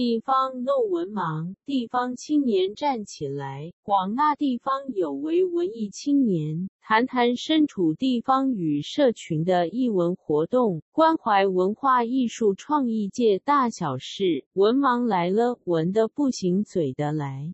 地方 no 文盲，地方青年站起来，广大地方有为文艺青年，谈谈身处地方与社群的艺文活动，关怀文化艺术创意界大小事。文盲来了，文的不行，嘴的来。